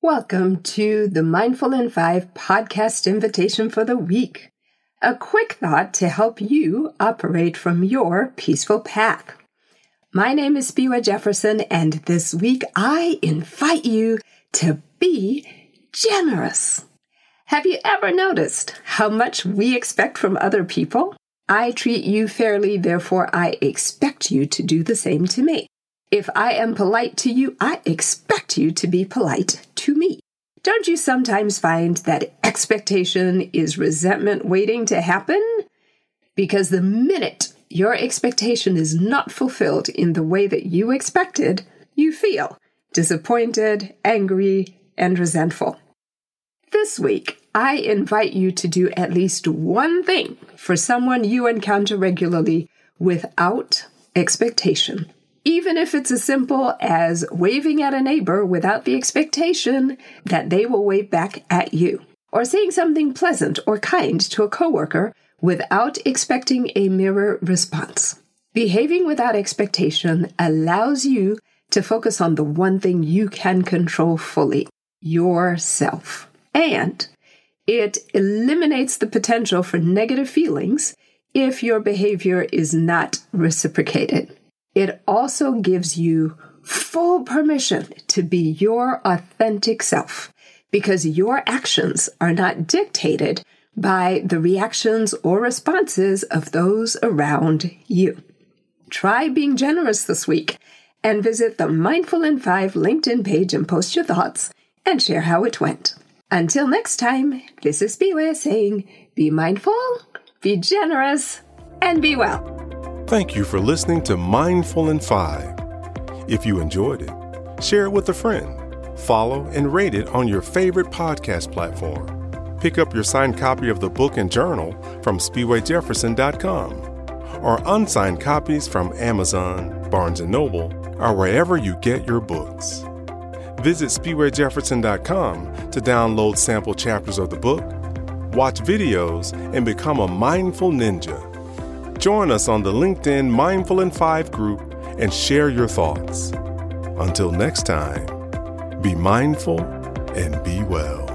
Welcome to the Mindful in Five podcast invitation for the week. A quick thought to help you operate from your peaceful path. My name is Spiwe Jefferson, and this week I invite you to be generous. Have you ever noticed how much we expect from other people? I treat you fairly, therefore I expect you to do the same to me. If I am polite to you, I expect you to be polite to me. Don't you sometimes find that expectation is resentment waiting to happen? Because the minute your expectation is not fulfilled in the way that you expected, you feel disappointed, angry, and resentful. This week, I invite you to do at least one thing for someone you encounter regularly without expectation. Even if it's as simple as waving at a neighbor without the expectation that they will wave back at you, or saying something pleasant or kind to a coworker without expecting a mirror response. Behaving without expectation allows you to focus on the one thing you can control fully yourself. And it eliminates the potential for negative feelings if your behavior is not reciprocated. It also gives you full permission to be your authentic self because your actions are not dictated by the reactions or responses of those around you. Try being generous this week and visit the Mindful in 5 LinkedIn page and post your thoughts and share how it went. Until next time, this is Spiwe saying be mindful, be generous, and be well. Thank you for listening to Mindful in 5. If you enjoyed it, share it with a friend. Follow and rate it on your favorite podcast platform. Pick up your signed copy of the book and journal from SpiweJefferson.com or unsigned copies from Amazon, Barnes & Noble, or wherever you get your books. Visit SpiweJefferson.com to download sample chapters of the book, watch videos, and become a mindful ninja. Join us on the LinkedIn Mindful in 5 group and share your thoughts. Until next time, be mindful and be well.